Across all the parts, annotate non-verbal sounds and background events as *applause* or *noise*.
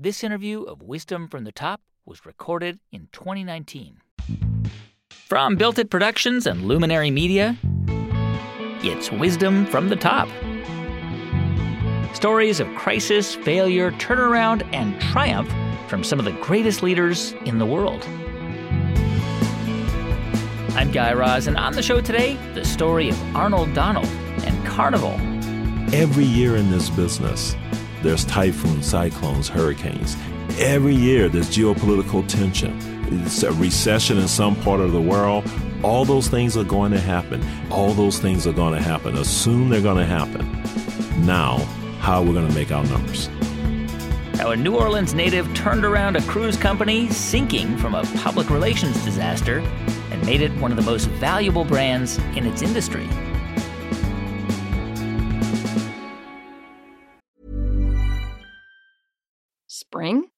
This interview of Wisdom from the Top was recorded in 2019. From Built It Productions and Luminary Media, it's Wisdom from the Top. Stories of crisis, failure, turnaround, and triumph from some of the greatest leaders in the world. I'm Guy Raz, and on the show today, the story of Arnold Donald and Carnival. Every year in this business, there's typhoons, cyclones, hurricanes. Every year, there's geopolitical tension. It's a recession in some part of the world. All those things are going to happen. All those things are going to happen. Assume they're going to happen. Now, how are we going to make our numbers? A New Orleans native turned around a cruise company sinking from a public relations disaster and made it one of the most valuable brands in its industry.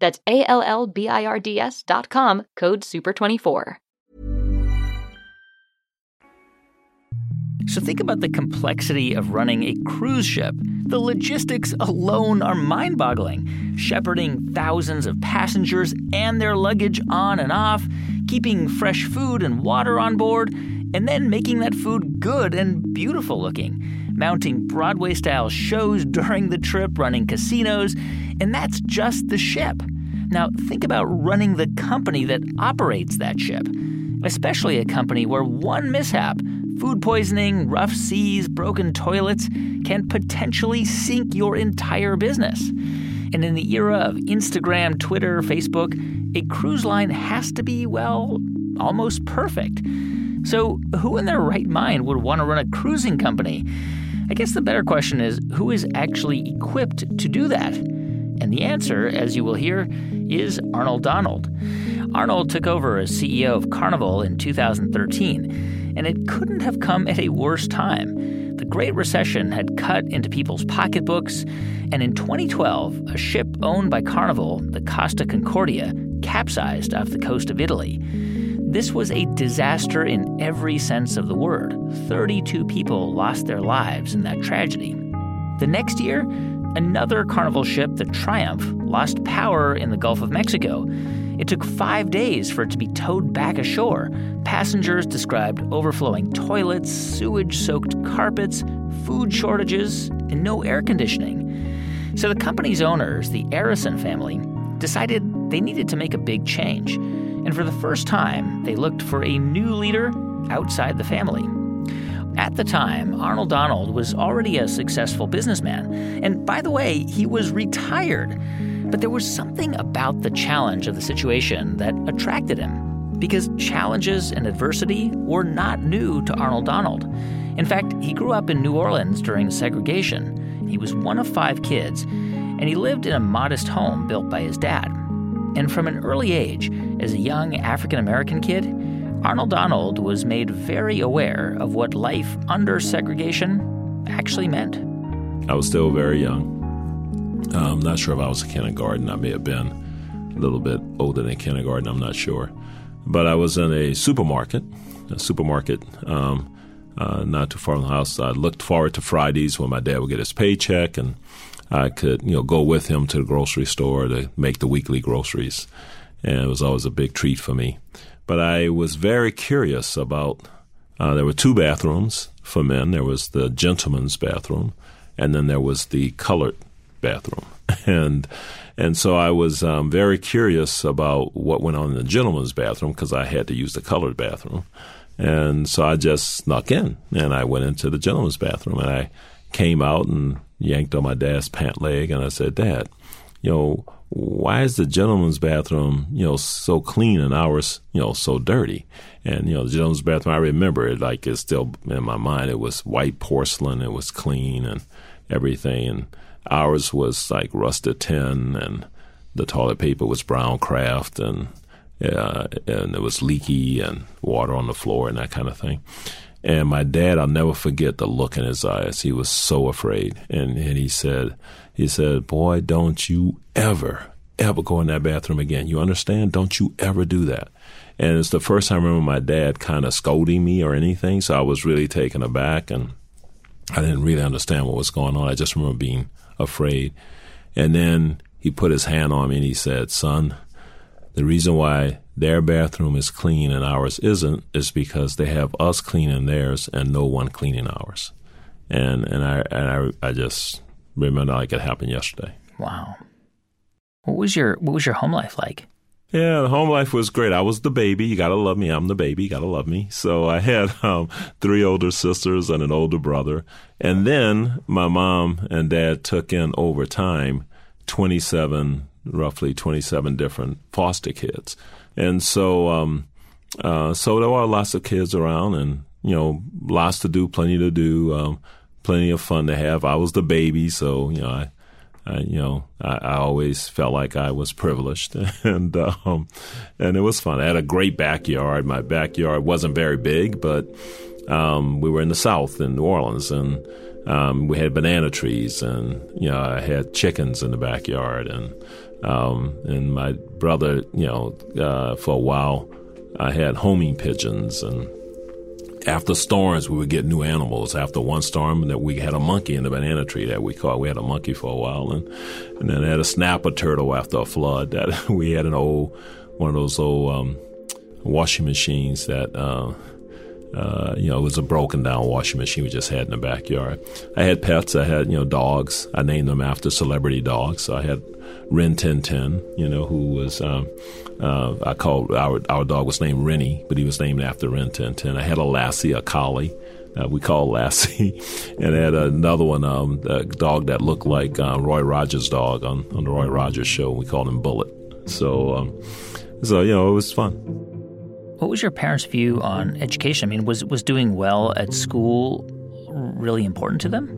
That's A L L B I R D S dot com, code SUPER24. So think about the complexity of running a cruise ship. The logistics alone are mind boggling. Shepherding thousands of passengers and their luggage on and off, keeping fresh food and water on board, and then making that food good and beautiful looking. Mounting Broadway style shows during the trip, running casinos, and that's just the ship. Now, think about running the company that operates that ship, especially a company where one mishap, food poisoning, rough seas, broken toilets, can potentially sink your entire business. And in the era of Instagram, Twitter, Facebook, a cruise line has to be, well, almost perfect. So, who in their right mind would want to run a cruising company? I guess the better question is who is actually equipped to do that? And the answer, as you will hear, is Arnold Donald. Arnold took over as CEO of Carnival in 2013, and it couldn't have come at a worse time. The Great Recession had cut into people's pocketbooks, and in 2012, a ship owned by Carnival, the Costa Concordia, capsized off the coast of Italy. This was a disaster in every sense of the word. 32 people lost their lives in that tragedy. The next year, Another Carnival ship, the Triumph, lost power in the Gulf of Mexico. It took five days for it to be towed back ashore. Passengers described overflowing toilets, sewage soaked carpets, food shortages, and no air conditioning. So the company's owners, the Arison family, decided they needed to make a big change. And for the first time, they looked for a new leader outside the family. At the time, Arnold Donald was already a successful businessman. And by the way, he was retired. But there was something about the challenge of the situation that attracted him. Because challenges and adversity were not new to Arnold Donald. In fact, he grew up in New Orleans during segregation. He was one of five kids, and he lived in a modest home built by his dad. And from an early age, as a young African American kid, Arnold Donald was made very aware of what life under segregation actually meant. I was still very young. I'm um, not sure if I was in kindergarten. I may have been a little bit older than kindergarten. I'm not sure. But I was in a supermarket, a supermarket um, uh, not too far from the house. I looked forward to Fridays when my dad would get his paycheck and I could, you know, go with him to the grocery store to make the weekly groceries. And it was always a big treat for me. But I was very curious about. Uh, there were two bathrooms for men. There was the gentleman's bathroom, and then there was the colored bathroom. *laughs* and And so I was um, very curious about what went on in the gentleman's bathroom because I had to use the colored bathroom. And so I just snuck in and I went into the gentleman's bathroom and I came out and yanked on my dad's pant leg and I said, Dad, you know, why is the gentleman's bathroom, you know, so clean and ours, you know, so dirty? And, you know, the gentleman's bathroom, I remember it like it's still in my mind. It was white porcelain, it was clean and everything. And ours was like rusted tin and the toilet paper was brown kraft and, uh, and it was leaky and water on the floor and that kind of thing. And my dad, I'll never forget the look in his eyes. He was so afraid. And, and he said, he said, boy, don't you ever, ever go in that bathroom again. You understand? Don't you ever do that. And it's the first time I remember my dad kind of scolding me or anything. So I was really taken aback and I didn't really understand what was going on. I just remember being afraid. And then he put his hand on me and he said, son, the reason why their bathroom is clean and ours isn't is because they have us cleaning theirs and no one cleaning ours. And and I and I I just remember like it happened yesterday. Wow. What was your what was your home life like? Yeah, the home life was great. I was the baby. You gotta love me. I'm the baby. You gotta love me. So I had *laughs* um, three older sisters and an older brother, and then my mom and dad took in over time 27, roughly 27 different foster kids. And so, um, uh, so there were lots of kids around, and you know, lots to do, plenty to do, um, plenty of fun to have. I was the baby, so you know, I, I you know, I, I, always felt like I was privileged, *laughs* and um, and it was fun. I had a great backyard. My backyard wasn't very big, but um, we were in the South in New Orleans, and um, we had banana trees, and you know, I had chickens in the backyard, and um, and my brother, you know, uh, for a while, I had homing pigeons. And after storms, we would get new animals. After one storm, that we had a monkey in the banana tree that we caught. We had a monkey for a while, and and then I had a snapper turtle after a flood. That *laughs* we had an old one of those old um, washing machines that. Uh, uh, you know, it was a broken down washing machine we just had in the backyard. I had pets. I had, you know, dogs. I named them after celebrity dogs. So I had Rin Tin Tin, you know, who was, um, uh, I called, our, our dog was named Rennie, but he was named after Rin Tin Tin. I had a Lassie, a collie. Uh, we called *laughs* Lassie, and I had another one, um, a dog that looked like uh, Roy Rogers' dog on, on the Roy Rogers show. We called him Bullet. So, um, so you know, it was fun. What was your parents' view on education? I mean, was was doing well at school really important to them?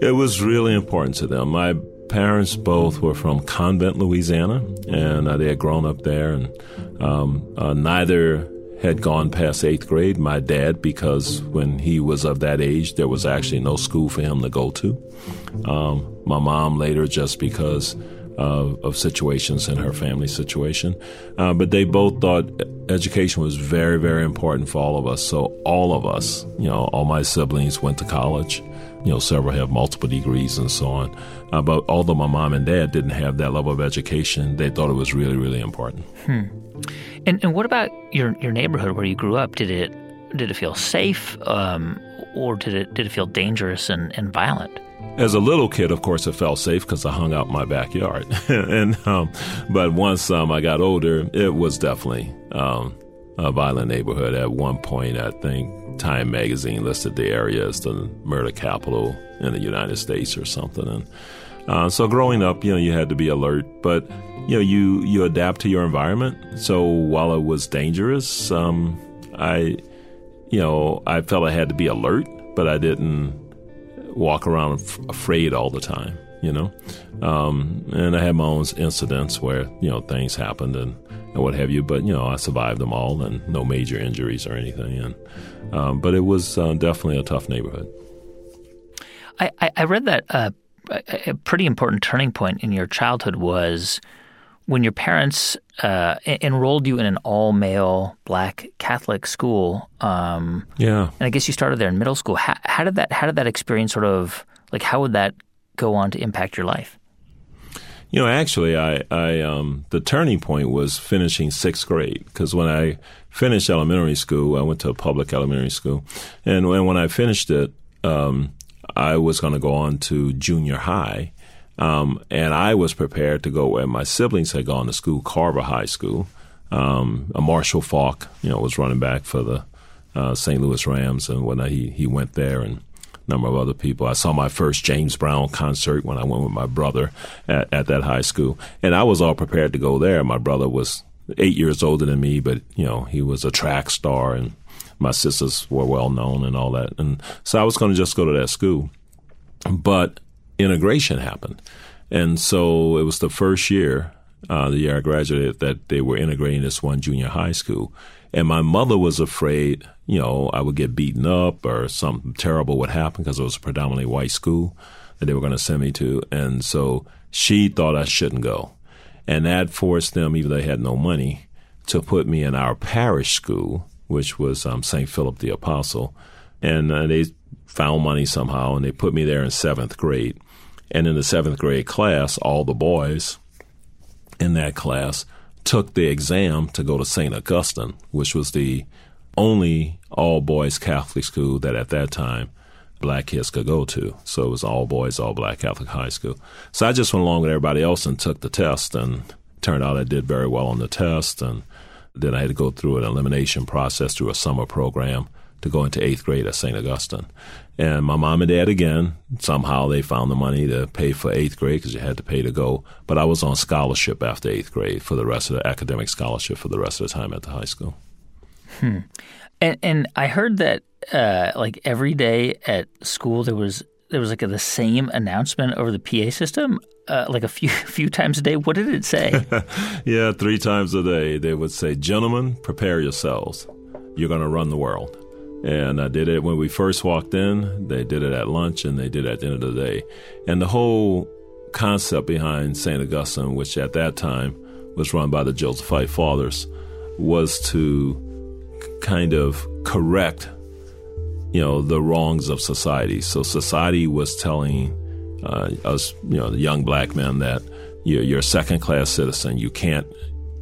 It was really important to them. My parents both were from Convent, Louisiana, and uh, they had grown up there, and um, uh, neither had gone past eighth grade. My dad, because when he was of that age, there was actually no school for him to go to. Um, my mom later, just because of situations in her family situation. Uh, but they both thought education was very, very important for all of us. So all of us, you know, all my siblings went to college you know, several have multiple degrees and so on. Uh, but although my mom and dad didn't have that level of education, they thought it was really, really important. Hmm. And and what about your your neighborhood where you grew up? Did it did it feel safe, um, or did it did it feel dangerous and, and violent? As a little kid, of course, it felt safe because I hung out in my backyard. *laughs* and um, but once um, I got older, it was definitely um, a violent neighborhood. At one point, I think Time magazine listed the area as the murder capital in the United States or something. And uh, so growing up, you know, you had to be alert, but you know, you you adapt to your environment. So while it was dangerous, um, I, you know, I felt I had to be alert, but I didn't walk around afraid all the time. You know, um, and I had my own incidents where you know things happened and and what have you. But you know, I survived them all, and no major injuries or anything. And um, but it was uh, definitely a tough neighborhood. I, I read that uh, a pretty important turning point in your childhood was when your parents uh, enrolled you in an all male black Catholic school. Um, yeah, and I guess you started there in middle school. How, how did that How did that experience sort of like how would that go on to impact your life? You know, actually, I, I um, the turning point was finishing sixth grade because when I finished elementary school, I went to a public elementary school, and when, when I finished it, um, I was going to go on to junior high, Um, and I was prepared to go where my siblings had gone to school, Carver High School. Um, a Marshall Faulk, you know, was running back for the uh, St. Louis Rams, and when he he went there, and a number of other people. I saw my first James Brown concert when I went with my brother at, at that high school, and I was all prepared to go there. My brother was eight years older than me, but you know, he was a track star, and my sisters were well known and all that, and so I was going to just go to that school, but integration happened. And so it was the first year, uh, the year I graduated, that they were integrating this one junior high school. And my mother was afraid, you know, I would get beaten up or something terrible would happen because it was a predominantly white school that they were going to send me to. And so she thought I shouldn't go. And that forced them, even though they had no money, to put me in our parish school, which was um, St. Philip the Apostle. And uh, they found money somehow and they put me there in seventh grade. And in the seventh grade class, all the boys in that class took the exam to go to St. Augustine, which was the only all boys Catholic school that at that time black kids could go to. So it was all boys, all black Catholic high school. So I just went along with everybody else and took the test and turned out I did very well on the test and then I had to go through an elimination process through a summer program to go into eighth grade at St. Augustine. And my mom and dad, again, somehow they found the money to pay for eighth grade because you had to pay to go. But I was on scholarship after eighth grade for the rest of the academic scholarship for the rest of the time at the high school. Hmm. And, and I heard that uh, like every day at school there was there was like a, the same announcement over the PA system, uh, like a few *laughs* few times a day. What did it say? *laughs* yeah, three times a day they would say, "Gentlemen, prepare yourselves. You're going to run the world." And I did it when we first walked in, they did it at lunch, and they did it at the end of the day. And the whole concept behind St. Augustine, which at that time was run by the Josephite Fathers, was to kind of correct, you know, the wrongs of society. So society was telling uh, us, you know, the young black men that you're, you're a second class citizen. You can't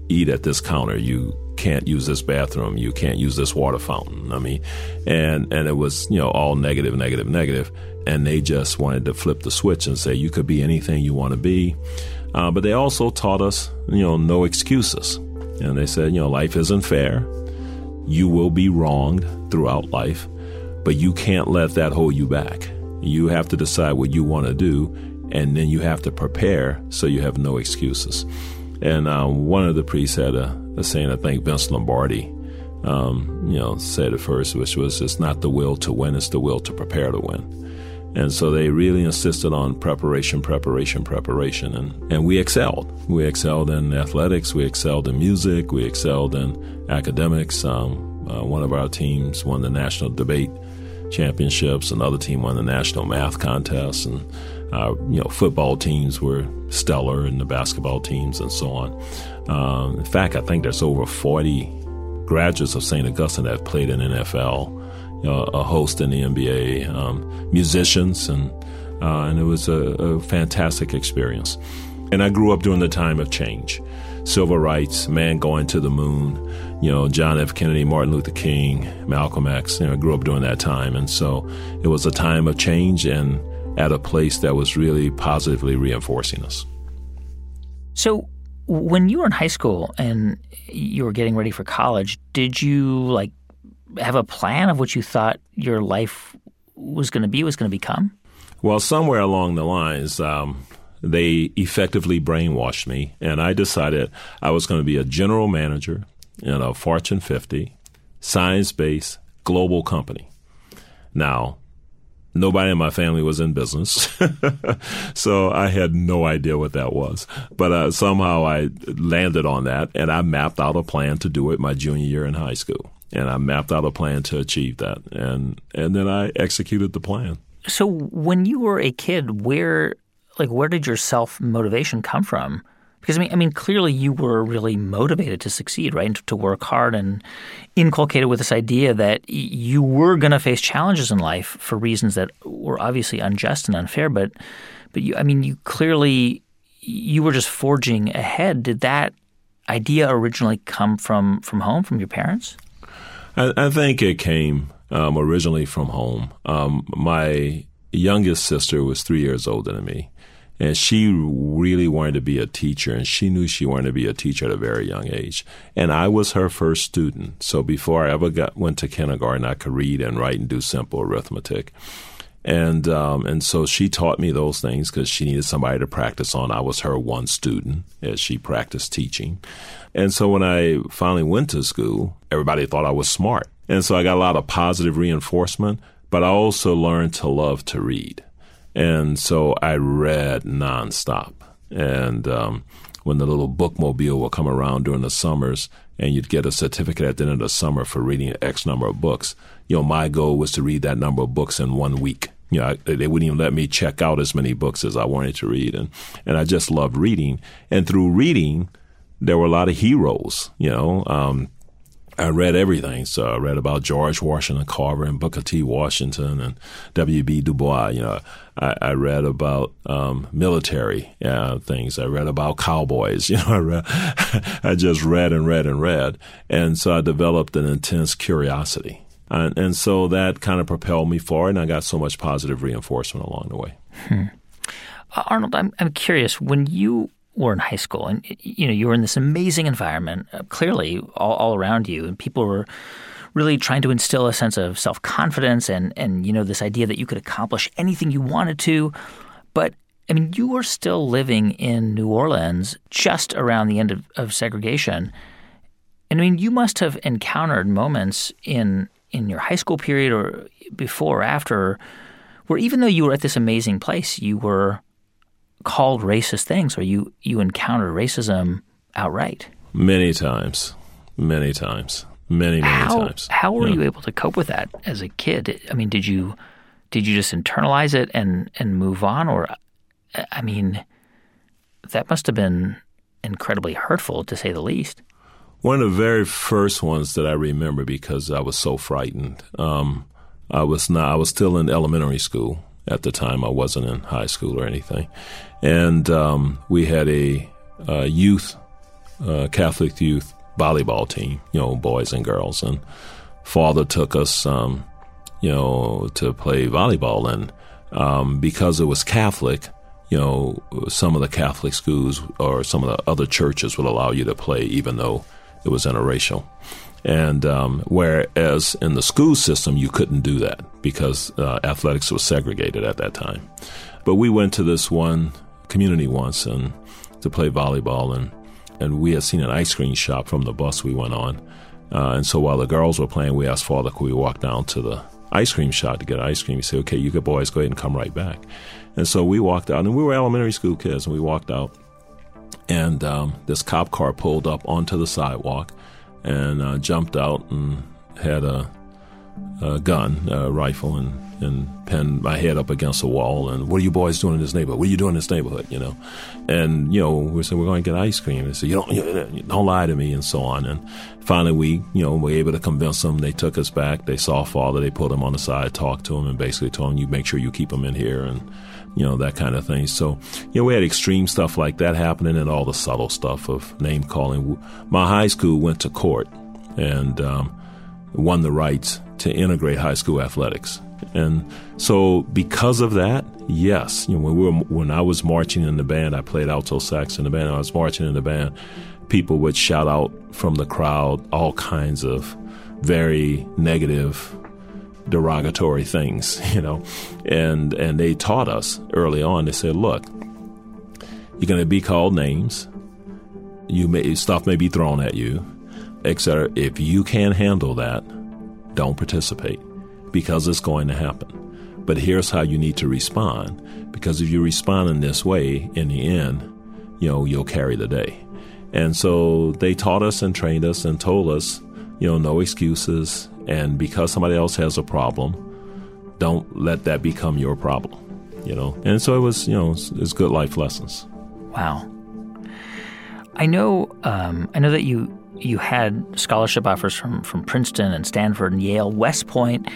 eat at this counter. You can't use this bathroom, you can't use this water fountain. I mean, and and it was you know all negative, negative, negative, and they just wanted to flip the switch and say you could be anything you want to be. Uh, but they also taught us you know no excuses, and they said you know life isn't fair. You will be wronged throughout life, but you can't let that hold you back. You have to decide what you want to do, and then you have to prepare so you have no excuses. And uh, one of the priests had a, a saying, I think Vince Lombardi, um, you know, said it first, which was, "It's not the will to win; it's the will to prepare to win." And so they really insisted on preparation, preparation, preparation, and and we excelled. We excelled in athletics, we excelled in music, we excelled in academics. Um, uh, one of our teams won the national debate championships. Another team won the national math contest, and uh, you know, football teams were stellar, and the basketball teams, and so on. Um, in fact, I think there's over 40 graduates of St. Augustine that played in NFL, you know, a host in the NBA, um, musicians, and uh, and it was a, a fantastic experience. And I grew up during the time of change civil rights, man going to the moon, you know, John F. Kennedy, Martin Luther King, Malcolm X. You know, I grew up during that time. And so it was a time of change and at a place that was really positively reinforcing us. So, when you were in high school and you were getting ready for college, did you like have a plan of what you thought your life was going to be, was going to become? Well, somewhere along the lines, um, they effectively brainwashed me, and I decided I was going to be a general manager in a Fortune 50, science based global company. Now, Nobody in my family was in business, *laughs* so I had no idea what that was. But uh, somehow I landed on that, and I mapped out a plan to do it my junior year in high school, and I mapped out a plan to achieve that, and and then I executed the plan. So when you were a kid, where like where did your self motivation come from? Because I mean, I mean, clearly you were really motivated to succeed, right? And To work hard and inculcated with this idea that you were going to face challenges in life for reasons that were obviously unjust and unfair. But, but you, I mean, you clearly you were just forging ahead. Did that idea originally come from from home, from your parents? I, I think it came um, originally from home. Um, my youngest sister was three years older than me and she really wanted to be a teacher, and she knew she wanted to be a teacher at a very young age. And I was her first student, so before I ever got went to kindergarten, I could read and write and do simple arithmetic. And um, and so she taught me those things because she needed somebody to practice on. I was her one student as she practiced teaching. And so when I finally went to school, everybody thought I was smart. And so I got a lot of positive reinforcement, but I also learned to love to read. And so I read nonstop. And um, when the little bookmobile would come around during the summers and you'd get a certificate at the end of the summer for reading X number of books, you know, my goal was to read that number of books in one week. You know, I, they wouldn't even let me check out as many books as I wanted to read. And, and I just loved reading. And through reading, there were a lot of heroes, you know. Um, I read everything. So I read about George Washington Carver and Booker T. Washington and W.B. Du Bois. You know, I, I read about um, military uh, things. I read about cowboys. *laughs* You know, I read, *laughs* I just read and read and read, and so I developed an intense curiosity, and, and so that kind of propelled me forward. And I got so much positive reinforcement along the way. Hmm. Uh, Arnold, I'm I'm curious when you were in high school and you know you were in this amazing environment uh, clearly all, all around you and people were really trying to instill a sense of self-confidence and and you know this idea that you could accomplish anything you wanted to. But I mean you were still living in New Orleans just around the end of, of segregation. And I mean you must have encountered moments in in your high school period or before or after where even though you were at this amazing place you were called racist things or you, you encountered racism outright? Many times. Many times. Many, many how, times. How were yeah. you able to cope with that as a kid? I mean, did you did you just internalize it and, and move on or I mean that must have been incredibly hurtful to say the least. One of the very first ones that I remember because I was so frightened. Um, I was not. I was still in elementary school at the time. I wasn't in high school or anything, and um, we had a, a youth, uh, Catholic youth volleyball team, you know, boys and girls, and father took us, um, you know, to play volleyball, and um, because it was Catholic, you know, some of the Catholic schools or some of the other churches would allow you to play, even though it was interracial. And um, whereas in the school system, you couldn't do that because uh, athletics was segregated at that time. But we went to this one community once and to play volleyball, and and we had seen an ice cream shop from the bus we went on. Uh, and so while the girls were playing, we asked Father, could we walk down to the ice cream shop to get ice cream? He said, okay, you good boys, go ahead and come right back. And so we walked out, and we were elementary school kids, and we walked out, and um, this cop car pulled up onto the sidewalk and uh, jumped out and had a, a gun, a rifle, and, and pinned my head up against a wall. And what are you boys doing in this neighborhood? What are you doing in this neighborhood? You know, and you know we said we're going to get ice cream. They said you don't you don't lie to me and so on. And finally we you know were able to convince them. They took us back. They saw father. They put him on the side, talked to him, and basically told him you make sure you keep him in here and you know, that kind of thing. So, you know, we had extreme stuff like that happening and all the subtle stuff of name calling. My high school went to court and um, won the rights to integrate high school athletics. And so, because of that, yes, you know, when we were when I was marching in the band, I played alto sax in the band. I was marching in the band. People would shout out from the crowd all kinds of very negative derogatory things, *laughs* you know. And and they taught us early on. They said, look, you're going to be called names. You may stuff may be thrown at you, etc. If you can't handle that, don't participate because it's going to happen. But here's how you need to respond because if you respond in this way, in the end, you know, you'll carry the day. And so they taught us and trained us and told us, you know, no excuses, and because somebody else has a problem, don't let that become your problem. You know, and so it was. You know, it's, it's good life lessons. Wow. I know. Um, I know that you you had scholarship offers from from Princeton and Stanford and Yale, West Point.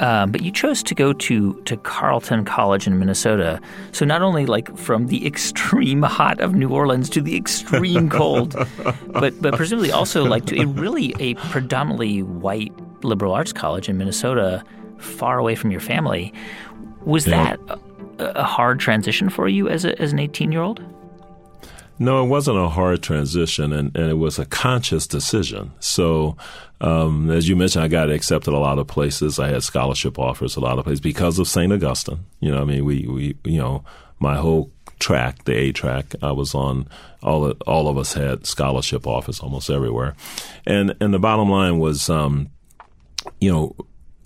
Um, but you chose to go to to Carleton College in Minnesota. So not only like from the *laughs* extreme hot of New Orleans to the extreme cold, *laughs* but but presumably also like to a really a predominantly white liberal arts college in Minnesota, far away from your family. Was yeah. that a hard transition for you as, a, as an 18 year old? No, it wasn't a hard transition, and, and it was a conscious decision. So, um, as you mentioned, I got accepted a lot of places. I had scholarship offers a lot of places because of St. Augustine. You know, I mean, we, we you know, my whole track, the A track, I was on. All of, all of us had scholarship offers almost everywhere, and and the bottom line was, um, you know,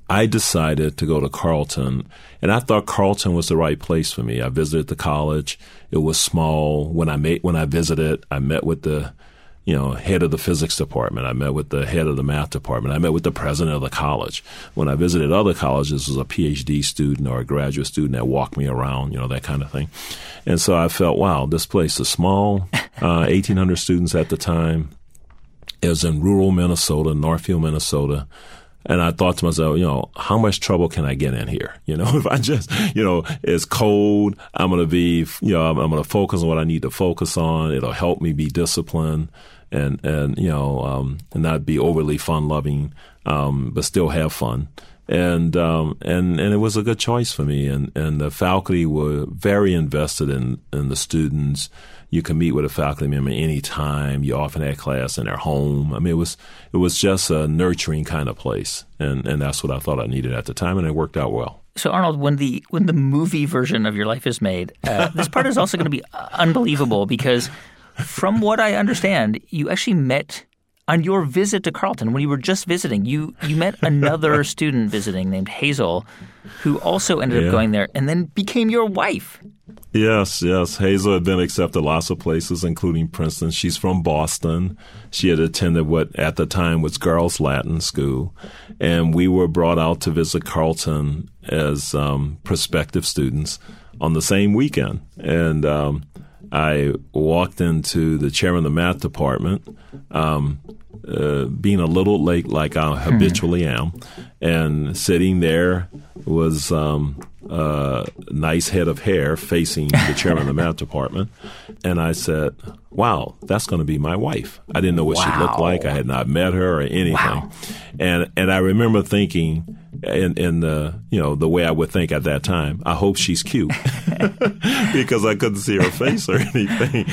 I decided to go to Carleton, and I thought Carleton was the right place for me. I visited the college; it was small. When I made when I visited, I met with the you know, head of the physics department. I met with the head of the math department. I met with the president of the college. When I visited other colleges, was a PhD student or a graduate student that walked me around, you know, that kind of thing. And so I felt, wow, this place is small, *laughs* uh, 1,800 students at the time. It was in rural Minnesota, Northfield, Minnesota. And I thought to myself, you know, how much trouble can I get in here? *laughs* You know, if I just, you know, it's cold, I'm going to be, you know, I'm, I'm going to focus on what I need to focus on. It'll help me be disciplined and, and, you know, um, and not be overly fun loving, um, but still have fun. And, um, and, and it was a good choice for me. And, and the faculty were very invested in, in the students you can meet with a faculty member anytime. You often had class in their home. I mean, it was it was just a nurturing kind of place, and and that's what I thought I needed at the time, and it worked out well. So Arnold, when the when the movie version of your life is made, uh, *laughs* this part is also going to be unbelievable because, from what I understand, you actually met on your visit to Carleton when you were just visiting. You you met *laughs* another student visiting named Hazel, who also ended yeah. up going there and then became your wife. Yes, yes. Hazel had been accepted lots of places, including Princeton. She's from Boston. She had attended what at the time was Girls Latin School. And we were brought out to visit Carleton as um, prospective students on the same weekend. And um, I walked into the chairman of the math department, um, uh, being a little late, like I habitually am, and sitting there was um, a nice head of hair facing the chairman of the math department, and I said, "Wow, that's going to be my wife." I didn't know what wow. she looked like. I had not met her or anything, wow. and and I remember thinking in, in the you know the way I would think at that time. I hope she's cute *laughs* because I couldn't see her face or *laughs* anything.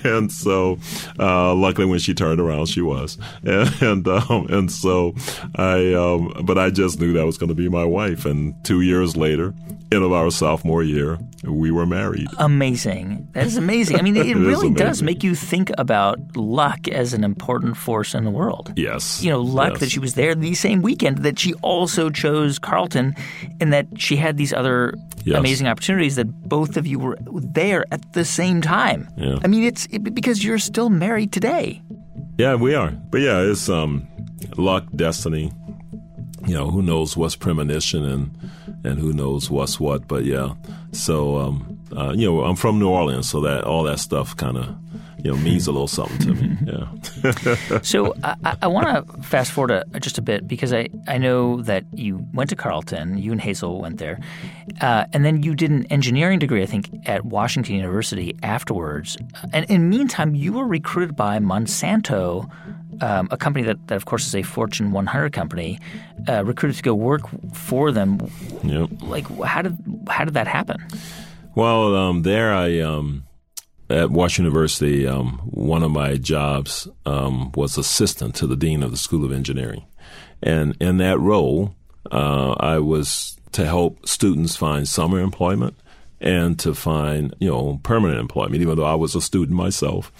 *laughs* and so, uh, luckily, when she turned around, she was. And and, um, and so I, um, but I just knew that was going to be my wife. And two years later, end of our sophomore year, we were married. Amazing. That is amazing. I mean, *laughs* it, it really does make you think about luck as an important force in the world. Yes. You know, luck yes. that she was there the same weekend that she also chose Carleton, and that she had these other yes. amazing opportunities that both of you were there at the same time. Yeah. I mean, it's it, because you're still married today. Yeah, we are. But yeah, it's um, luck, destiny. You know, who knows what's premonition and and who knows what's what. But yeah, so um, uh, you know, I'm from New Orleans, so that all that stuff kind of you know means a little something to me. Yeah. *laughs* so I, I want to fast forward a, just a bit because I I know that you went to Carleton, you and Hazel went there, uh, and then you did an engineering degree, I think, at Washington University afterwards. And in the meantime, you were recruited by Monsanto um, a company that, that, of course, is a Fortune 100 company, uh, recruited to go work for them. Yep. Like, how did how did that happen? Well, um, there I um, at Washington University. Um, one of my jobs um, was assistant to the dean of the School of Engineering, and in that role, uh, I was to help students find summer employment and to find you know permanent employment. Even though I was a student myself.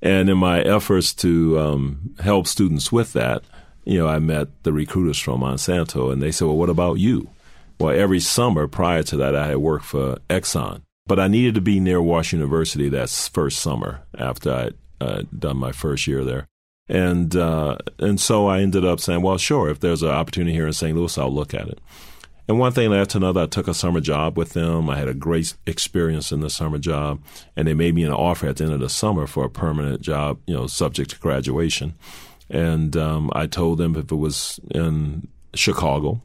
And in my efforts to um, help students with that, you know, I met the recruiters from Monsanto, and they said, "Well, what about you?" Well, every summer prior to that, I had worked for Exxon, but I needed to be near Washington University that first summer after I'd uh, done my first year there, and uh, and so I ended up saying, "Well, sure, if there's an opportunity here in St. Louis, I'll look at it." And one thing led to another. I took a summer job with them. I had a great experience in the summer job, and they made me an offer at the end of the summer for a permanent job, you know, subject to graduation. And um, I told them if it was in Chicago,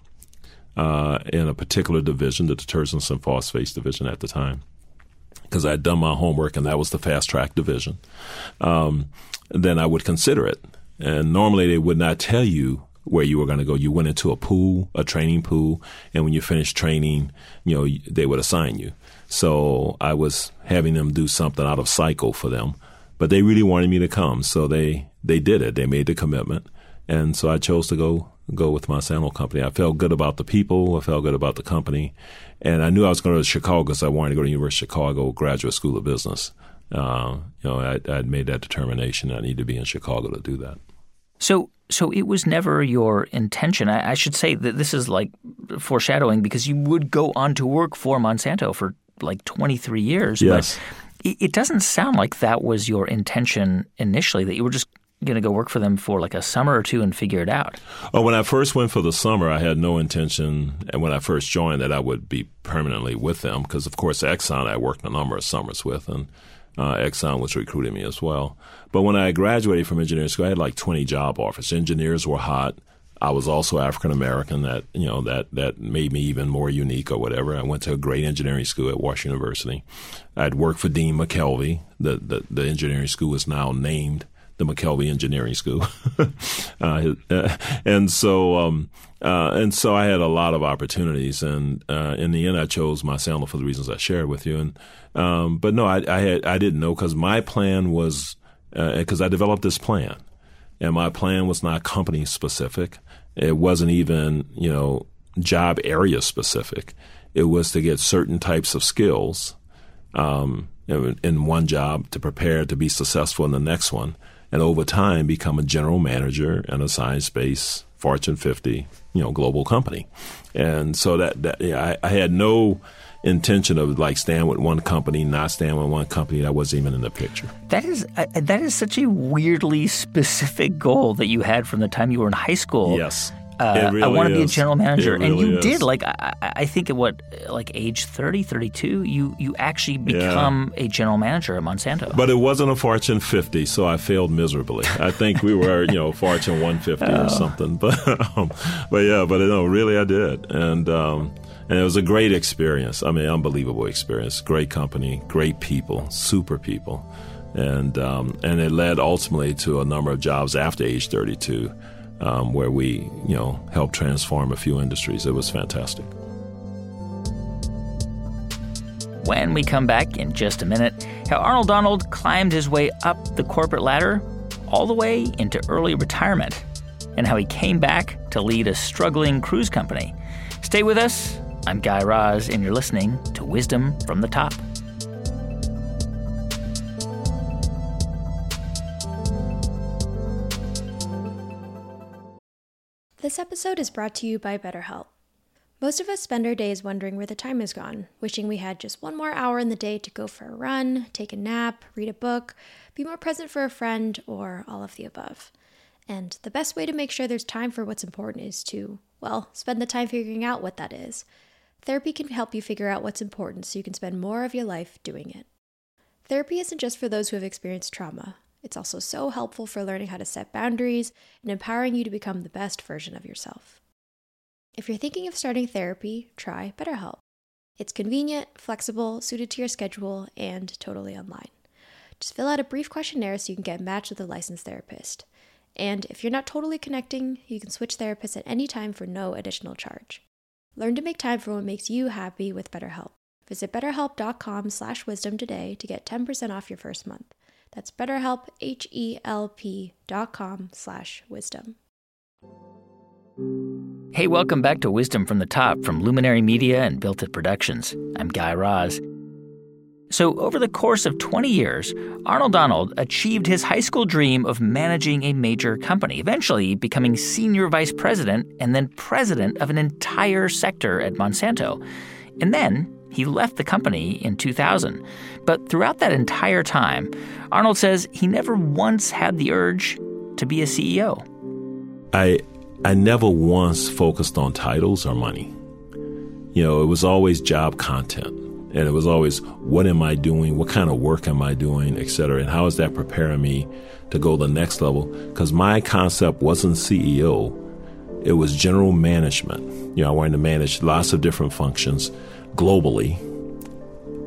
uh, in a particular division, the detergents and phosphates division at the time, because I had done my homework and that was the fast track division, um, then I would consider it. And normally they would not tell you where you were going to go. You went into a pool, a training pool, and when you finished training, you know, they would assign you. So I was having them do something out of cycle for them, but they really wanted me to come, so they they did it. They made the commitment, and so I chose to go go with Monsanto Company. I felt good about the people. I felt good about the company, and I knew I was going to Chicago because I wanted to go to University of Chicago Graduate School of Business. Uh, you know, I, I'd made that determination. I need to be in Chicago to do that. So, so it was never your intention. I, I, should say that this is like foreshadowing because you would go on to work for Monsanto for like 23 years. Yes. But it, it doesn't sound like that was your intention initially, that you were just going to go work for them for like a summer or two and figure it out? Oh, when I first went for the summer, I had no intention, and when I first joined, that I would be permanently with them because, of course, Exxon I worked a number of summers with, and uh, Exxon was recruiting me as well. But when I graduated from engineering school, I had like 20 job offers. Engineers were hot. I was also African American. That you know that that made me even more unique or whatever. I went to a great engineering school at Washington University. I'd worked for Dean McKelvey. The, the the engineering school is now named the McKelvey Engineering School, *laughs* uh, and so um, uh, and so I had a lot of opportunities, and uh, in the end, I chose Monsanto for the reasons I shared with you. And um, but no, I I, had, I didn't know because my plan was because uh, I developed this plan, and my plan was not company specific. It wasn't even you know job area specific. It was to get certain types of skills um, in one job to prepare to be successful in the next one and over time become a general manager in a science-based Fortune 50, you know, global company. And so that, that yeah, I, I, had no intention of like staying with one company, not staying with one company. That wasn't even in the picture. That is uh, that is such a weirdly specific goal that you had from the time you were in high school. Yes. Uh, really I want to be a general manager, really and you is. did. Like I, I think at what, like age 30, 32, you you actually become yeah. a general manager at Monsanto. But it wasn't a Fortune 50, so I failed miserably. I think we were, you know, Fortune 150 oh. or *laughs* something. But um, but yeah, but no, really, I did, and. Um, and it was a great experience. I mean, unbelievable experience. Great company, great people, super people, and um, and it led ultimately to a number of jobs after age 32 um, where we, you know, helped transform a few industries. It was fantastic. When we come back in just a minute, how Arnold Donald climbed his way up the corporate ladder all the way into early retirement, and how he came back to lead a struggling cruise company. Stay with us. I'm Guy Raz, and you're listening to Wisdom from the Top. This episode is brought to you by BetterHelp. Most of us spend our days wondering where the time has gone, wishing we had just one more hour in the day to go for a run, take a nap, read a book, be more present for a friend, or all of the above. And the best way to make sure there's time for what's important is to, well, spend the time figuring out what that is. Therapy can help you figure out what's important so you can spend more of your life doing it. Therapy isn't just for those who have experienced trauma. It's also so helpful for learning how to set boundaries and empowering you to become the best version of yourself. If you're thinking of starting therapy, try BetterHelp. It's convenient, flexible, suited to your schedule, and totally online. Just fill out a brief questionnaire so you can get matched with a licensed therapist. And if you're not totally connecting, you can switch therapists at any time for no additional charge. Learn to make time for what makes you happy with BetterHelp. Visit betterhelp.com/wisdom today to get 10% off your first month. That's betterhelp, H-E-L-P dot com slash wisdom. Hey, welcome back to Wisdom from the Top from Luminary Media and Built It Productions. I'm Guy Raz. So, over the course of 20 years, Arnold Donald achieved his high school dream of managing a major company, eventually becoming senior vice president and then president of an entire sector at Monsanto. And then he left the company in 2000. But throughout that entire time, Arnold says he never once had the urge to be a CEO. I I never once focused on titles or money. You know, it was always job content. And it was always, what am I doing? What kind of work am I doing, et cetera? And how is that preparing me to go the next level? Because my concept wasn't CEO, it was general management. You know, I wanted to manage lots of different functions globally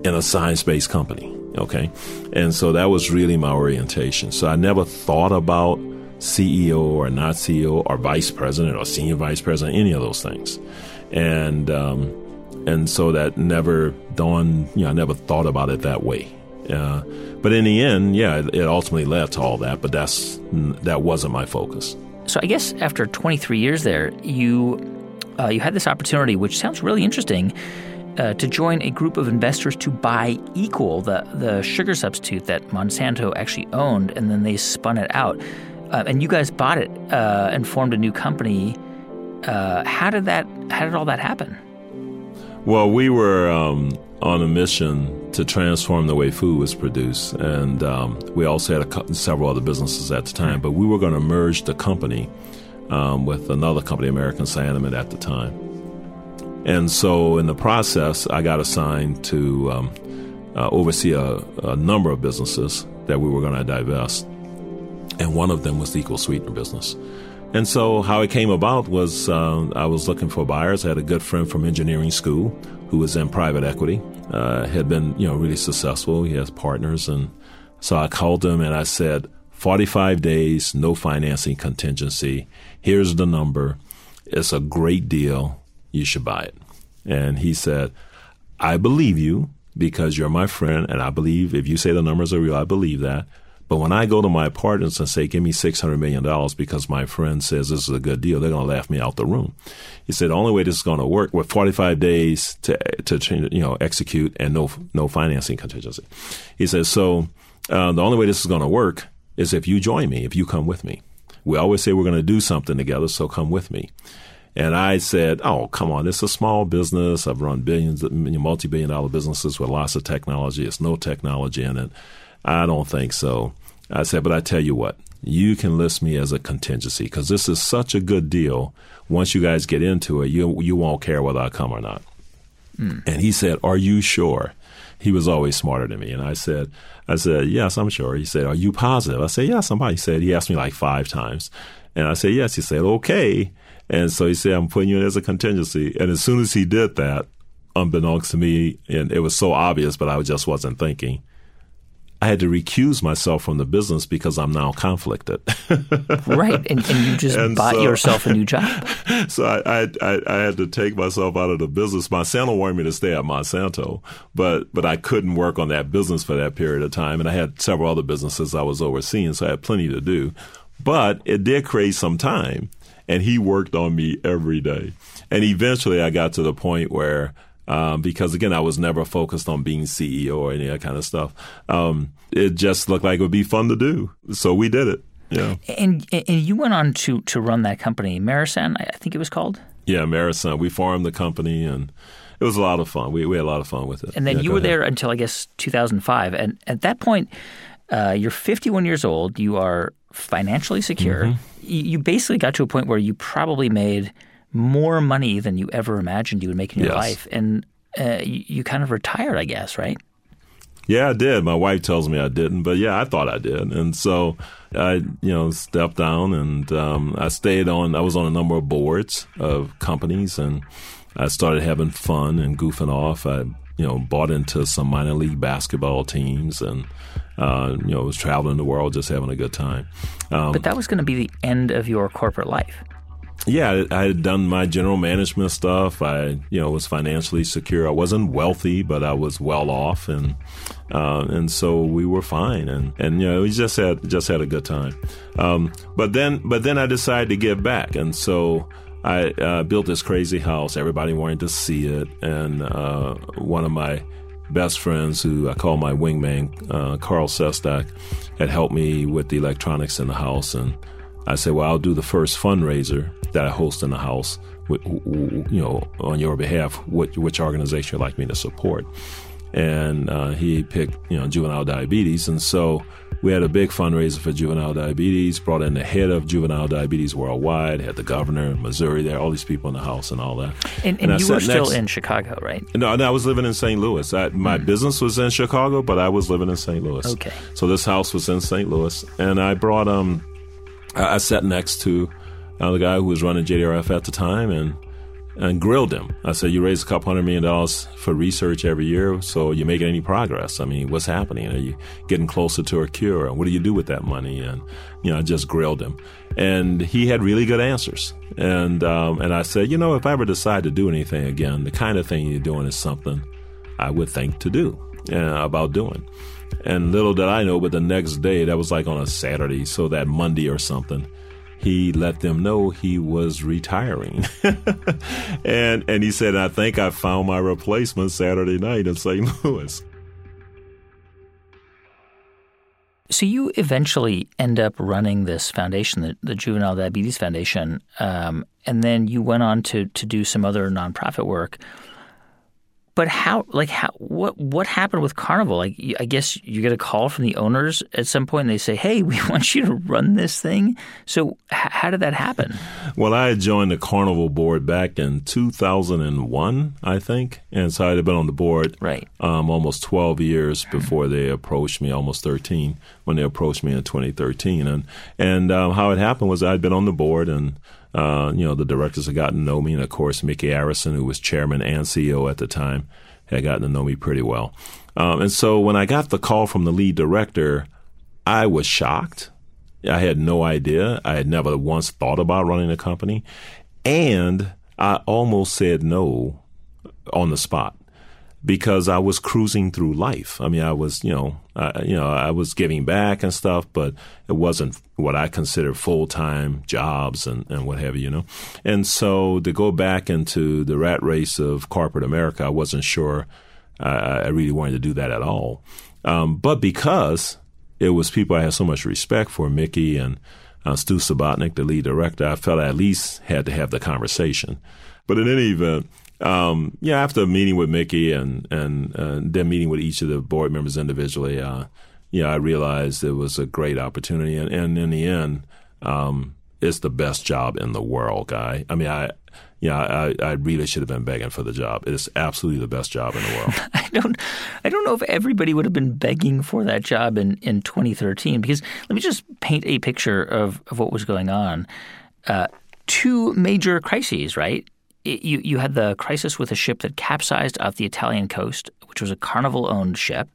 in a science based company. Okay. And so that was really my orientation. So I never thought about CEO or not CEO or vice president or senior vice president, any of those things. And um, and so that never dawned. You know, I never thought about it that way. Uh, but in the end, yeah, it, it ultimately led to all that. But that's that wasn't my focus. So I guess after 23 years there, you uh, you had this opportunity, which sounds really interesting, uh, to join a group of investors to buy Equal, the the sugar substitute that Monsanto actually owned, and then they spun it out. Uh, and you guys bought it uh, and formed a new company. Uh, how did that? How did all that happen? Well, we were um, on a mission to transform the way food was produced, and um, we also had a, several other businesses at the time. But we were going to merge the company um, with another company, American Cyanamid, at the time. And so, in the process, I got assigned to um, uh, oversee a, a number of businesses that we were going to divest, and one of them was the Equal Sweetener business. And so, how it came about was uh, I was looking for buyers. I had a good friend from engineering school who was in private equity, uh, had been you know really successful. He has partners, and so I called him and I said, "45 days, no financing contingency. Here's the number. It's a great deal. You should buy it." And he said, "I believe you because you're my friend, and I believe if you say the numbers are real, I believe that." But when I go to my partners and say, give me $600 million because my friend says this is a good deal, they're going to laugh me out the room. He said, the only way this is going to work with 45 days to, to change, you know, execute and no, no financing contingency. He says, so uh, the only way this is going to work is if you join me, if you come with me. We always say we're going to do something together, so come with me. And I said, "Oh, come on! It's a small business. I've run billions, multi-billion dollar businesses with lots of technology. It's no technology in it." I don't think so. I said, but I tell you what, you can list me as a contingency because this is such a good deal. Once you guys get into it, you you won't care whether I come or not. Mm. And he said, "Are you sure?" He was always smarter than me, and I said, "I said yes, I'm sure." He said, "Are you positive?" I said, "Yes." Somebody said he asked me like five times, and I said, "Yes." He said, "Okay." And so he said, "I'm putting you in as a contingency." And as soon as he did that, unbeknownst to me, and it was so obvious, but I just wasn't thinking. I had to recuse myself from the business because I'm now conflicted. *laughs* right, and, and, you just and bought so, yourself a new job. *laughs* So I, I, I had to take myself out of the business. Monsanto wanted me to stay at Monsanto, but but I couldn't work on that business for that period of time, and I had several other businesses I was overseeing, so I had plenty to do. But it did create some time, and he worked on me every day. And eventually, I got to the point where um, because again, I was never focused on being CEO or any of that kind of stuff. Um, it just looked like it would be fun to do, so we did it. Yeah. And and you went on to to run that company, Merisant, I think it was called. Yeah, Merisant. We formed the company and. It was a lot of fun. We, we had a lot of fun with it. And then yeah, you were ahead. there until I guess 2005. And at that point, uh, you're 51 years old. You are financially secure. Mm-hmm. You basically got to a point where you probably made more money than you ever imagined you would make in your yes. life, and uh, you, you, kind of retired, I guess, right? Yeah, I did. My wife tells me I didn't, but yeah, I thought I did, and so I, you know, stepped down and um, I stayed on. I was on a number of boards of companies, and I started having fun and goofing off. I, you know, bought into some minor league basketball teams, and uh, you know, was traveling the world, just having a good time. Um, but that was going to be the end of your corporate life yeah, I had done my general management stuff. I, you know, was financially secure. I wasn't wealthy, but I was well off, and uh, and so we were fine. And and you know, we just had just had a good time. Um, but then, but then I decided to give back, and so. I uh, built this crazy house. Everybody wanted to see it, and uh, one of my best friends, who I call my wingman, uh, Carl Sestak, had helped me with the electronics in the house, and I said, "Well, I'll do the first fundraiser that I host in the house, you know, on your behalf, which, which organization you'd like me to support. And uh, he picked, you know, juvenile diabetes. And so we had a big fundraiser for juvenile diabetes, brought in the head of juvenile diabetes worldwide, had the governor in Missouri there, all these people in the house and all that. And, and, and you were still in Chicago, right? No, no, I was living in St. Louis. I, my mm. business was in Chicago, but I was living in St. Louis. Okay. So this house was in St. Louis. And I brought, um, I, I sat next to uh, the guy who was running JDRF at the time, and and grilled him. I said, "You raise a couple hundred million dollars for research every year, so you're making any progress? I mean, what's happening? Are you getting closer to a cure? And What do you do with that money?" And you know, I just grilled him, and he had really good answers. And um, and I said, you know, if I ever decide to do anything again, the kind of thing you're doing is something I would think to do uh, about doing. And little did I know, but the next day, that was like on a Saturday, so that Monday or something he let them know he was retiring. *laughs* and and he said, I think I found my replacement Saturday night in St. Louis. So you eventually end up running this foundation, the, the Juvenile Diabetes Foundation, um, and then you went on to to do some other nonprofit work. But how, like, how, what, what happened with Carnival? Like, I guess you get a call from the owners at some point, and they say, "Hey, *laughs* we want you to run this thing." So, h- how did that happen? Well, I had joined the Carnival board back in 2001, I think, and so I had been on the board right um, almost 12 years before they approached me, almost 13 when they approached me in 2013, and and um, how it happened was I'd been on the board and uh, you know, the directors had gotten to know me, and of course, Mickey Arison, who was chairman and CEO at the time, had gotten to know me pretty well. Um, and so when I got the call from the lead director, I was shocked. I had no idea. I had never once thought about running a company, and I almost said no on the spot because I was cruising through life. I mean, I was, you know, I, you know, I was giving back and stuff, but it wasn't what I consider full time jobs and, and what have you, you know. And so to go back into the rat race of corporate America, I wasn't sure I, I really wanted to do that at all. Um, but because it was people I had so much respect for, Mickey and uh, Stu Subotnick, the lead director, I felt I at least had to have the conversation. But in any event, um, yeah, after meeting with Mickey and and uh, then meeting with each of the board members individually, uh, yeah, I realized it was a great opportunity, and, and in the end, um, it's the best job in the world, guy. I mean, I. Yeah, I, I really should have been begging for the job. It is absolutely the best job in the world. *laughs* I don't, I don't know if everybody would have been begging for that job in, in 2013. Because let me just paint a picture of, of what was going on. Uh, two major crises, right? You, you had the crisis with a ship that capsized off the Italian coast, which was a Carnival owned ship,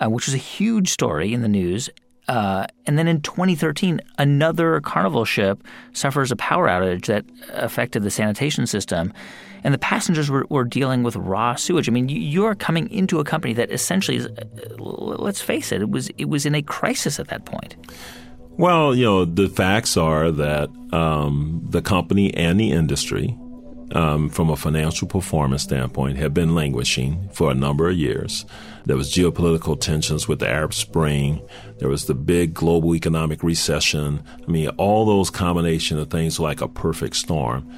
uh, which was a huge story in the news. Uh, and then in 2013, another Carnival ship suffers a power outage that affected the sanitation system. And the passengers were, were dealing with raw sewage. I mean, you, are coming into a company that essentially is, uh, let's face it, it was, it was in a crisis at that point. Well, you know, the facts are that um, the company and the industry um, from a financial performance standpoint, have been languishing for a number of years. There was geopolitical tensions with the Arab Spring. There was the big global economic recession. I mean, all those combination of things like a perfect storm.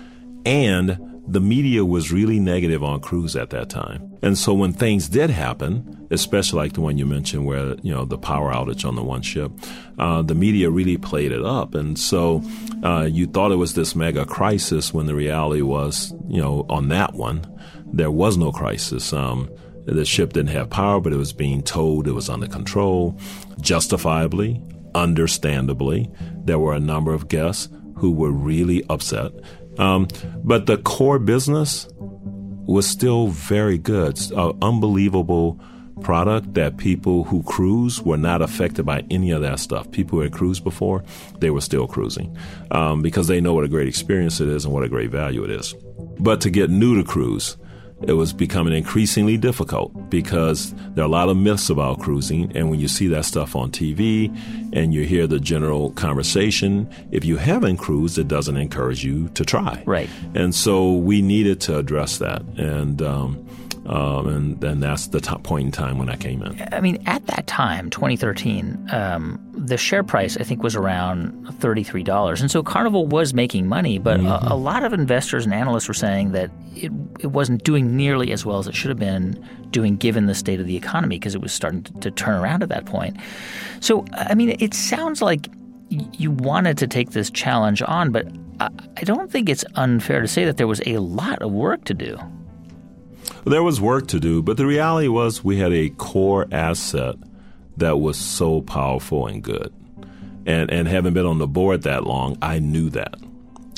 And the media was really negative on cruise at that time. And so when things did happen, especially like the one you mentioned where, you know, the power outage on the one ship, uh, the media really played it up. And so uh, you thought it was this mega crisis when the reality was, you know, on that one, there was no crisis. Um, the ship didn't have power, but it was being towed, it was under control, justifiably, understandably. There were a number of guests who were really upset um, but the core business was still very good. An unbelievable product that people who cruise were not affected by any of that stuff. People who had cruised before, they were still cruising um, because they know what a great experience it is and what a great value it is. But to get new to cruise, it was becoming increasingly difficult because there are a lot of myths about cruising. And when you see that stuff on TV and you hear the general conversation, if you haven't cruised, it doesn't encourage you to try. Right. And so we needed to address that. And, um, um, and then that's the top point in time when I came in. I mean, at that time, 2013, um, the share price I think was around $33, and so Carnival was making money. But mm-hmm. a, a, lot of investors and analysts were saying that it it wasn't doing nearly as well as it should have been doing, given the state of the economy, because it was starting to, to turn around at that point. So, I mean, it sounds like you wanted to take this challenge on, but I, I don't think it's unfair to say that there was a lot of work to do. There was work to do, but the reality was we had a core asset that was so powerful and good. And and having been on the board that long, I knew that.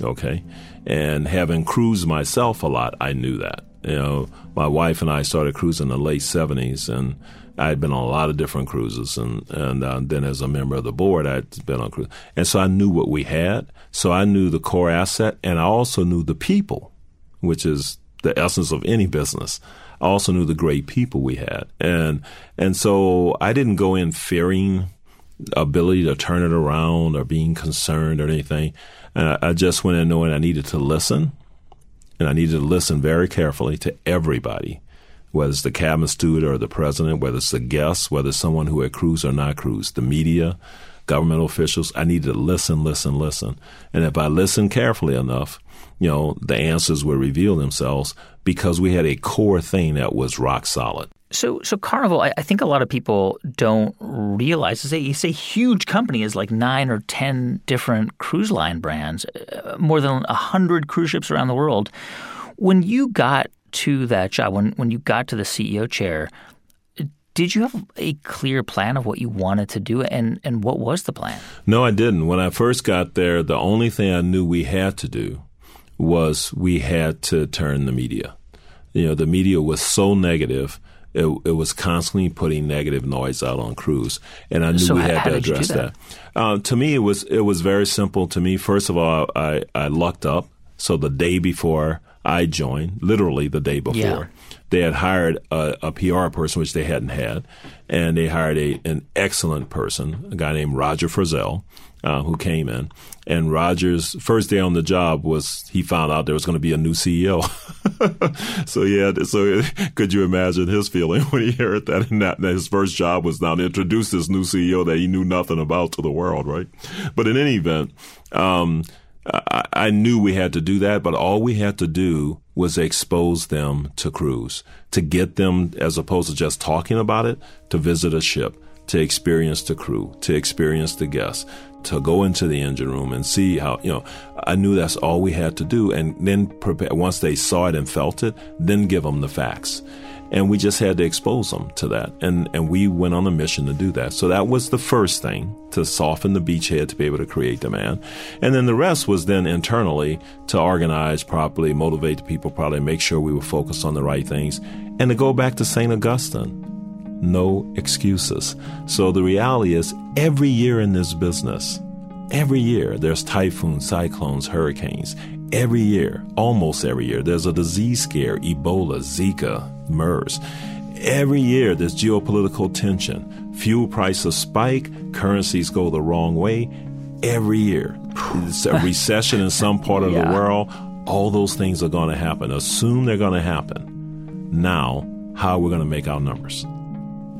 Okay. And having cruised myself a lot, I knew that. You know, my wife and I started cruising in the late 70s, and I had been on a lot of different cruises, and and uh, then as a member of the board, I'd been on cruises, and so I knew what we had. So I knew the core asset, and I also knew the people, which is the essence of any business. I also knew the great people we had, and and so I didn't go in fearing ability to turn it around or being concerned or anything. And I, just went in knowing I needed to listen, and I needed to listen very carefully to everybody whether it's the cabinet steward or the president, whether it's the guests, whether it's someone who had or not cruised, the media, governmental officials. I needed to listen, listen, listen. And if I listened carefully enough, you know, the answers would reveal themselves because we had a core thing that was rock solid. So, so Carnival, I, I think a lot of people don't realize is it's a huge company. Is like nine or ten different cruise line brands, uh, more than a hundred cruise ships around the world. When you got to that job, when when you got to the CEO chair, did you have a clear plan of what you wanted to do and, and what was the plan? No, I didn't. When I first got there, the only thing I knew we had to do was we had to turn the media. You know, the media was so negative. It, it was constantly putting negative noise out on cruise, and I knew so we how, had to address that. that. Uh, to me, it was it was very simple. To me, first of all, I I lucked up. So the day before I joined, literally the day before. Yeah. They had hired a, a, PR person, which they hadn't had, and they hired a an excellent person, a guy named Roger Frizzell, uh, who came in. And Roger's first day on the job was he found out there was going to be a new CEO. *laughs* so yeah, so could you imagine his feeling *laughs* when he heard that? And that, his first job was now to introduce this new CEO that he knew nothing about to the world, right? But in any event. Um, I, I knew we had to do that, but all we had to do was expose them to cruise, to get them, as opposed to just talking about it, to visit a ship, to experience the crew, to experience the guests, to go into the engine room and see how, you know, I knew that's all we had to do. And then prepare, once they saw it and felt it, then give them the facts and we just had to expose them to that. And and we went on a mission to do that. So that was the first thing to soften the beachhead to be able to create demand. And then the rest was then internally to organize properly motivate the people properly make sure we were focused on the right things and to go back to st augustine. No excuses. So the reality is every year in this business every year there's typhoons cyclones hurricanes every year almost every year there's a disease scare ebola zika MERS. Every year, there's geopolitical tension. Fuel prices spike, currencies go the wrong way. Every year, it's a *laughs* recession in some part of Yeah. the world. All those things are going to happen. Assume they're going to happen. Now, how we're going to make our numbers?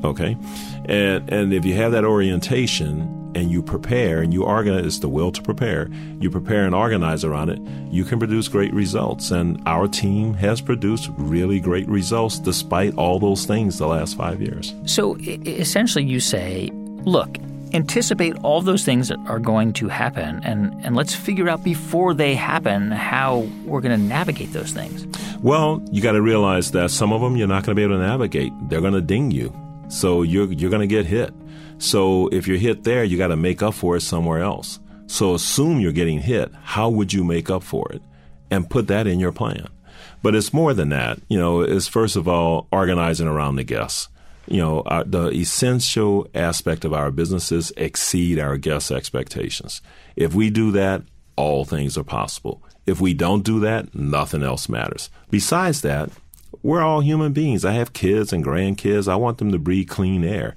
Okay, and and if you have that orientation and you prepare and you organize, it's the will to prepare. You prepare and organize around it. You can produce great results, and our team has produced really great results despite all those things the last five years. So essentially, you say, look, anticipate all those things that are going to happen, and, and let's figure out before they happen how we're going to navigate those things. Well, you got to realize that some of them you're not going to be able to navigate. They're going to ding you, so you're you're going to get hit. So if you're hit there, you got to make up for it somewhere else. So assume you're getting hit. How would you make up for it? And put that in your plan. But it's more than that. You know, it's first of all organizing around the guests. You know, our, the essential aspect of our businesses exceed our guests' expectations. If we do that, all things are possible. If we don't do that, nothing else matters. Besides that, we're all human beings. I have kids and grandkids. I want them to breathe clean air.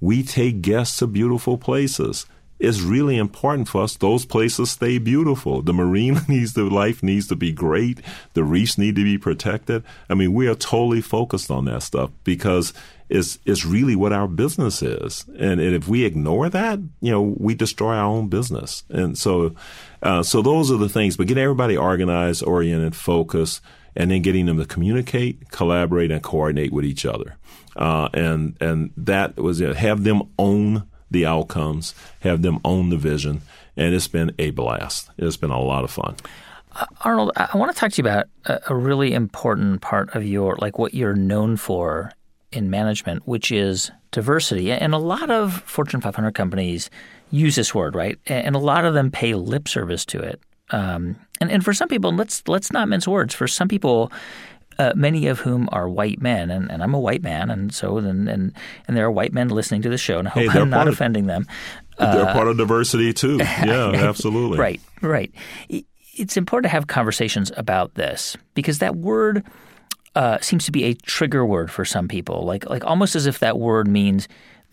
We take guests to beautiful places. It's really important for us those places stay beautiful. The marine *laughs* needs the life needs to be great. The reefs need to be protected. I mean, we are totally focused on that stuff because it's it's really what our business is. And, and if we ignore that, you know, we destroy our own business. And so, uh, so those are the things. But get everybody organized, oriented, focused, and then getting them to communicate, collaborate, and coordinate with each other. Uh, and and that was it. Have them own the outcomes, have them own the vision, and it's been a blast. It's been a lot of fun. Arnold, I I want to talk to you about a, a really important part of your, like what you're known for in management, which is diversity. And a lot of Fortune 500 companies use this word, right? And a lot of them pay lip service to it. Um, And and for some people, let's let's not mince words. For some people, uh, many of whom are white men, and, and I'm a white man, and so and, and and there are white men listening to the show, and I hope hey, I'm not of- offending them. They're part of diversity too. *laughs* Yeah, absolutely. Right, right. It's important to have conversations about this because that word uh, seems to be a trigger word for some people, like like almost as if that word means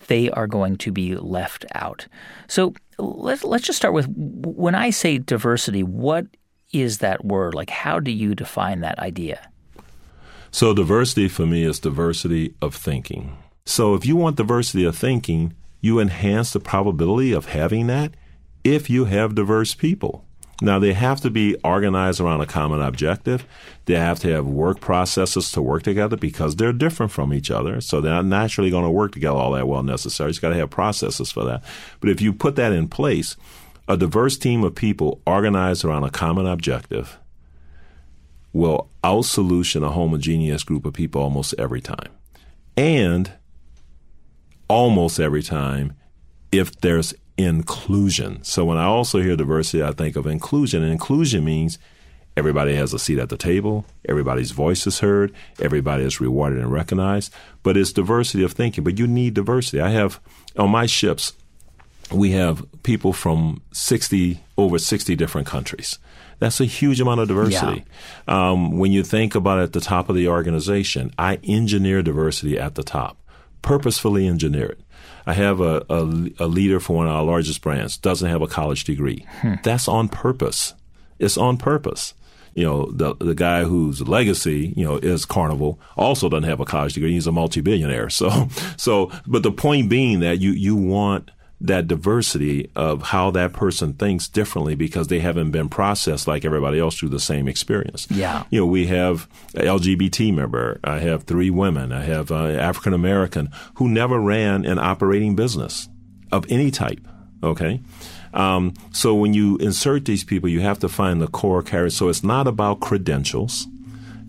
they are going to be left out. So let's let's just start with when I say diversity, what is that word? Like, how do you define that idea? So diversity for me is diversity of thinking. So if you want diversity of thinking, you enhance the probability of having that if you have diverse people. Now they have to be organized around a common objective. They have to have work processes to work together because they're different from each other. So they're not naturally going to work together all that well necessarily. You've got to have processes for that. But if you put that in place, a diverse team of people organized around a common objective will out solution a homogeneous group of people almost every time. And almost every time if there's inclusion. So when I also hear diversity, I think of inclusion. And inclusion means everybody has a seat at the table, everybody's voice is heard, everybody is rewarded and recognized. But it's diversity of thinking. But you need diversity. I have on my ships, we have people from 60 over 60 different countries. That's a huge amount of diversity. Um, when you think about it at the top of the organization, I engineer diversity at the top, purposefully engineer it. I have a, a, a leader for one of our largest brands, doesn't have a college degree. That's on purpose. It's on purpose. You know, the the guy whose legacy, you know, is Carnival also doesn't have a college degree. He's a multi-billionaire. *laughs* So, so, but the point being that you, you want that diversity of how that person thinks differently because they haven't been processed like everybody else through the same experience. Yeah. You know, we have LGBT member. I have three women. I have uh, African American who never ran an operating business of any type. Okay. Um, so when you insert these people, you have to find the core character. So it's not about credentials.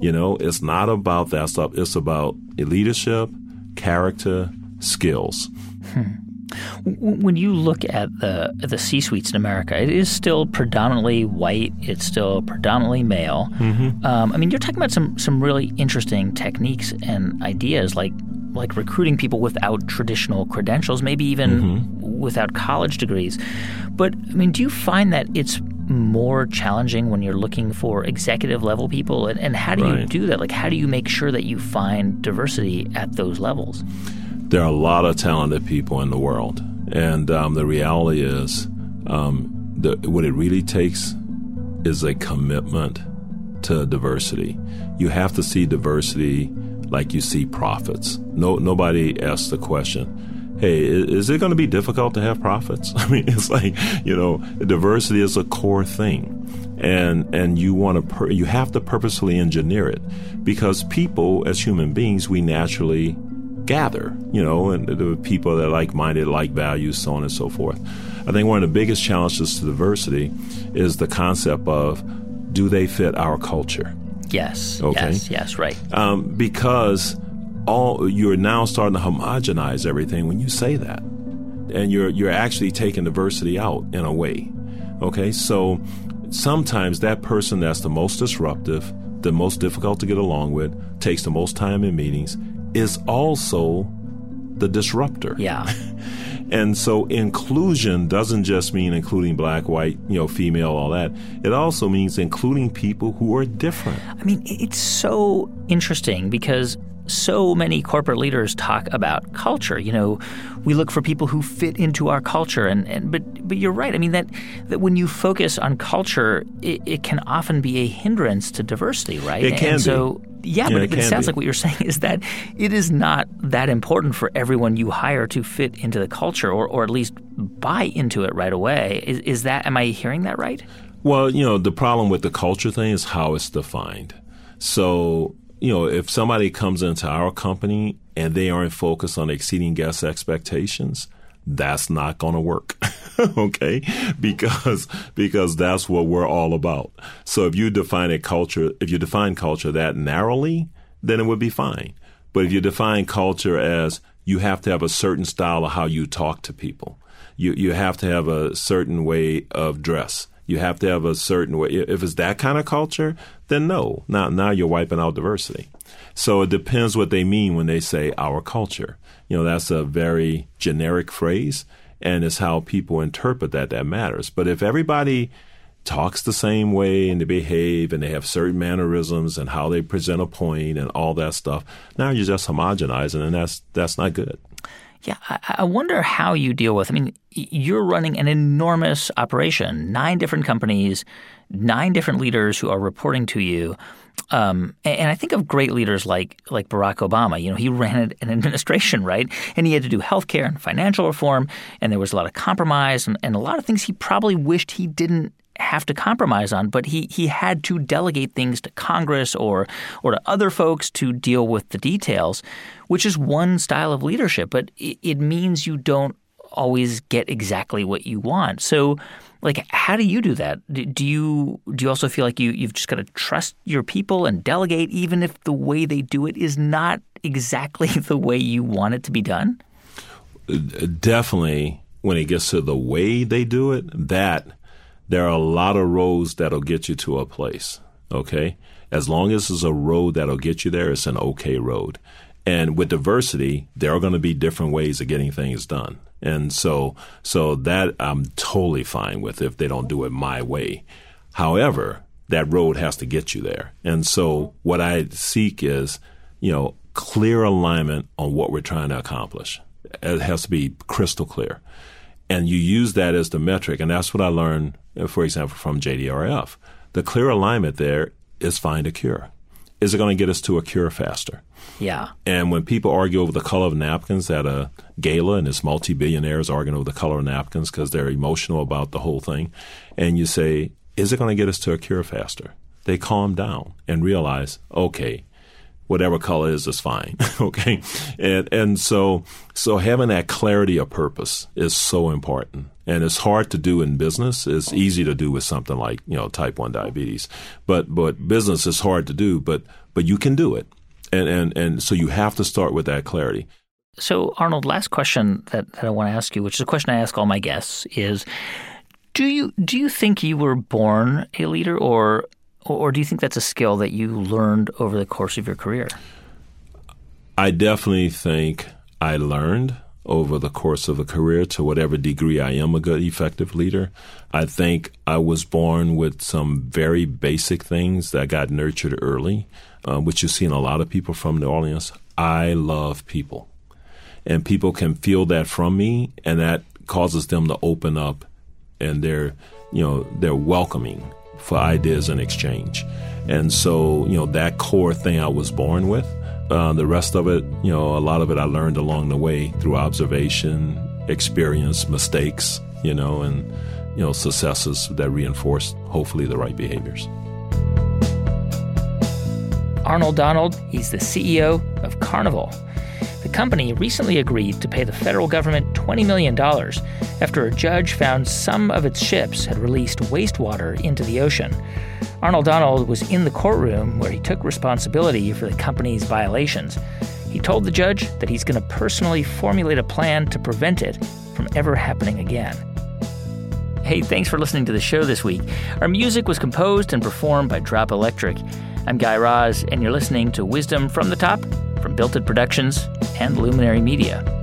You know, it's not about that stuff. It's about leadership, character, skills. W- When you look at the at the C suites in America, it is still predominantly white. It's still predominantly male. Um, I mean, you're talking about some some really interesting techniques and ideas, like like recruiting people without traditional credentials, maybe even without college degrees. But I mean, do you find that it's more challenging when you're looking for executive level people? And, and how do you do that? Like, how do you make sure that you find diversity at those levels? There are a lot of talented people in the world, and um, the reality is, um, the, what it really takes is a commitment to diversity. You have to see diversity like you see profits. No, nobody asks the question. Hey, is it going to be difficult to have profits? *laughs* I mean, it's like you know, diversity is a core thing, and and you want to you have to purposefully engineer it because people, as human beings, we naturally gather, you know, and the people that are like-minded, like values, so on and so forth. I think one of the biggest challenges to diversity is the concept of do they fit our culture? Yes. Okay. Yes. Yes. Right. Um, because all you're now starting to homogenize everything when you say that, and you're you're actually taking diversity out in a way. Okay, so sometimes that person that's the most disruptive, the most difficult to get along with, takes the most time in meetings, is also the disruptor. Yeah. *laughs* And so inclusion doesn't just mean including black, white, you know, female, all that. It also means including people who are different. I mean, it's so interesting because so many corporate leaders talk about culture. You know, we look for people who fit into our culture, and, and but but you're right. I mean that that when you focus on culture, it, it can often be a hindrance to diversity, right? It can and be. so. Yeah, Yeah, but it it, sounds be. like what you're *laughs* saying is that it is not that important for everyone you hire to fit into the culture, or, or at least buy into it right away. Is, is that? Am I hearing that right? Well, you know, the problem with the culture thing is how it's defined. So, you know, if somebody comes into our company and they aren't focused on exceeding guest expectations, that's not going to work. *laughs* okay? Because because that's what we're all about. So if you define a culture, if you define culture that narrowly, then it would be fine. But if you define culture as you have to have a certain style of how you talk to people, you you have to have a certain way of dress. You have to have a certain way. If it's that kind of culture, then no. Now, now you're wiping out diversity. So it depends what they mean when they say our culture. You know, that's a very generic phrase, and it's how people interpret that that matters. But if everybody talks the same way and they behave and they have certain mannerisms and how they present a point and all that stuff, now you're just homogenizing, and that's that's not good. Yeah, I, I wonder how you deal with. I mean, you're running an enormous operation, nine different companies, nine different leaders who are reporting to you. Um, and I think of great leaders like like Barack Obama. You know, he ran an administration, *laughs* right? And he had to do healthcare and financial reform, and there was a lot of compromise and, and a lot of things he probably wished he didn't have to compromise on, but he he had to delegate things to Congress or or to other folks to deal with the details, which is one style of leadership, but it, it means you don't always get exactly what you want. So like how do you do that do you do you also feel like you you've just got to trust your people and delegate even if the way they do it is not exactly *laughs* the way you want it to be done uh, definitely when it gets to the way they do it that there are a lot of roads that'll get you to a place. Okay. As long as it's a road that'll get you there, it's an okay road. And with diversity, there are going to be different ways of getting things done. And so, so that I'm totally fine with if they don't do it my way. However, that road has to get you there. And so what I seek is, you know, clear alignment on what we're trying to accomplish. It has to be crystal clear. And you use that as the metric. And that's what I learned uh, for example, from JDRF. The clear alignment there is find a cure. Is it going to get us to a cure faster? Yeah. And when people argue over the color of napkins at a gala and it's multi billionaires arguing over the color of napkins because they're emotional about the whole thing, and you say, is it going to get us to a cure faster? They calm down and realize, okay, whatever color is is fine. *laughs* okay, and and so so having that clarity of purpose is so important, and it's hard to do in business. It's easy to do with something like you know type one diabetes, but but business is hard to do. But but you can do it, and and and so you have to start with that clarity. So Arnold, last question that, that I want to ask you, which is a question I ask all my guests, is do you do you think you were born a leader or or do you think that's a skill that you learned over the course of your career? I definitely think I learned over the course of a career to whatever degree I am a good, effective leader. I think I was born with some very basic things that got nurtured early, uh, which you see in a lot of people from New Orleans. I love people. And people can feel that from me, and that causes them to open up and they're, you know, they're welcoming for ideas and exchange. And so, you know, that core thing I was born with. Uh, the rest of it, you know, a lot of it I learned along the way through observation, experience, mistakes, you know, and, you know, successes that reinforced hopefully the right behaviors. Arnold Donald, he's the CEO of Carnival. The company recently agreed to pay the federal government $20 million after a judge found some of its ships had released wastewater into the ocean. Arnold Donald was in the courtroom where he took responsibility for the company's violations. He told the judge that he's going to personally formulate a plan to prevent it from ever happening again. Hey, thanks for listening to the show this week. Our music was composed and performed by Drop Electric. I'm Guy Raz, and you're listening to Wisdom from the Top from Built It Productions and Luminary Media.